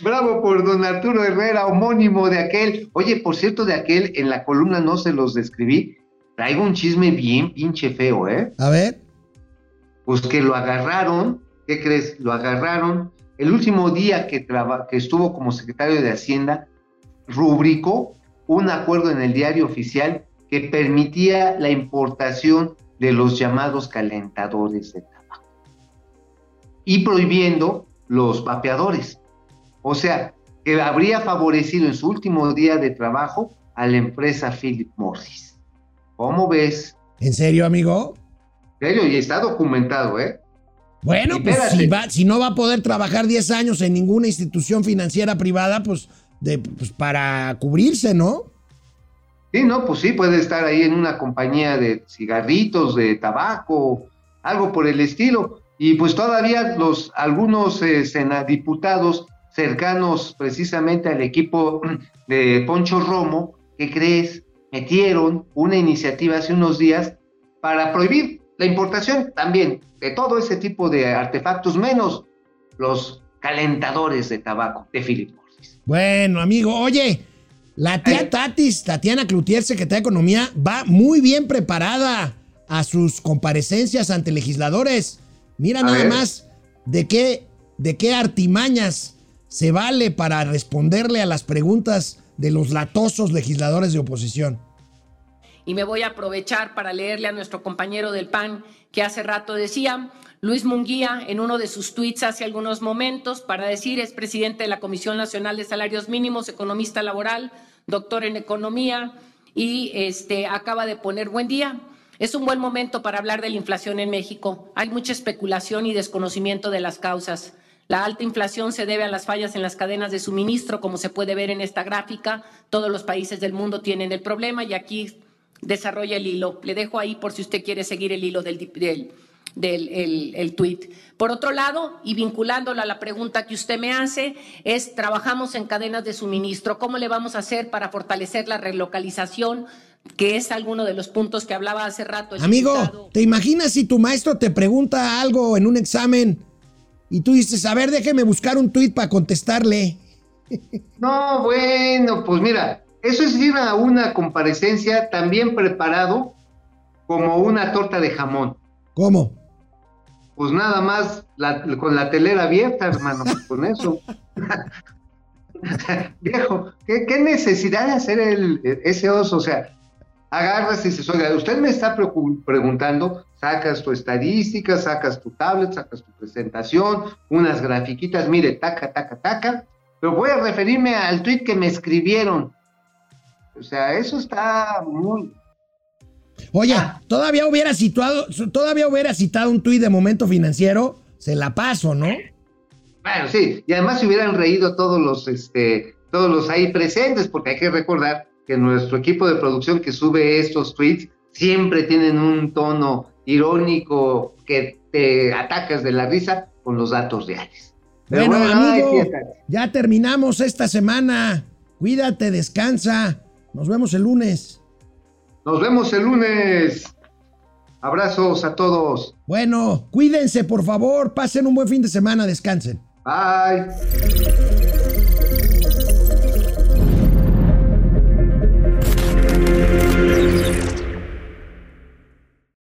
Bravo por don Arturo Herrera, homónimo de aquel. Oye, por cierto, de aquel, en la columna no se los describí. Traigo un chisme bien pinche feo, ¿eh? A ver. Pues que lo agarraron, ¿qué crees? Lo agarraron. El último día que, traba- que estuvo como secretario de Hacienda, rubricó un acuerdo en el diario oficial que permitía la importación de los llamados calentadores de y prohibiendo los vapeadores. O sea, que habría favorecido en su último día de trabajo a la empresa Philip Morris. ¿Cómo ves? ¿En serio, amigo? En serio, y está documentado, ¿eh? Bueno, pues Espérate. si, va, si no va a poder trabajar 10 años en ninguna institución financiera privada, pues, de, pues para cubrirse, ¿no? Sí, no, pues sí, puede estar ahí en una compañía de cigarritos, de tabaco, algo por el estilo. Y pues todavía los algunos eh, diputados cercanos precisamente al equipo de Poncho Romo, ¿qué crees? Metieron una iniciativa hace unos días para prohibir la importación también de todo ese tipo de artefactos, menos los calentadores de tabaco de Philip Morris. Bueno, amigo, oye, la tía. Tatis, Tatiana Cloutier, secretaria de Economía, va muy bien preparada a sus comparecencias ante legisladores. Mira A nada ver. más de qué, de qué artimañas se vale para responderle a las preguntas de los latosos legisladores de oposición. Y me voy a aprovechar para leerle a nuestro compañero del PAN que hace rato decía, Luis Munguía, en uno de sus tuits hace algunos momentos, para decir, es presidente de la Comisión Nacional de Salarios Mínimos, economista laboral, doctor en economía, y este, acaba de poner buen día. Es un buen momento para hablar de la inflación en México. Hay mucha especulación y desconocimiento de las causas. La alta inflación se debe a las fallas en las cadenas de suministro, como se puede ver en esta gráfica. Todos los países del mundo tienen el problema y aquí desarrolla el hilo. Le dejo ahí por si usted quiere seguir el hilo del, del, del el, tweet. Por otro lado, y vinculándolo a la pregunta que usted me hace, es trabajamos en cadenas de suministro. ¿Cómo le vamos a hacer para fortalecer la relocalización? Que es alguno de los puntos que hablaba hace rato. Amigo, diputado. ¿te imaginas si tu maestro te pregunta algo en un examen y tú dices, a ver, déjeme buscar un tuit para contestarle? (laughs) No, bueno, pues mira, eso es ir a una comparecencia también preparado como una torta de jamón. ¿Cómo? Pues nada más la- con la telera abierta, hermano, pues con eso. (laughs) Viejo, ¿qué, qué necesidad de hacer el, ese oso? O sea, agarras y dices, oiga, usted me está preguntando sacas tu estadística, sacas tu tablet, sacas tu presentación, unas grafiquitas, mire, taca, taca, taca. Pero voy a referirme al tweet que me escribieron. O sea, eso está muy... Oye, Ah. todavía hubiera situado, todavía hubiera citado un tuit de momento financiero, se la paso, ¿no? Bueno, sí, y además se hubieran reído todos los, este, todos los ahí presentes, porque hay que recordar que nuestro equipo de producción que sube estos tweets siempre tienen un tono irónico que te atacas de la risa con los datos reales. Pero Bueno, ay, amigo, ya terminamos esta semana. Cuídate, descansa. Nos vemos el lunes. Nos vemos el lunes. Abrazos a todos. Bueno, cuídense, por favor. Pasen un buen fin de semana. Descansen. Bye.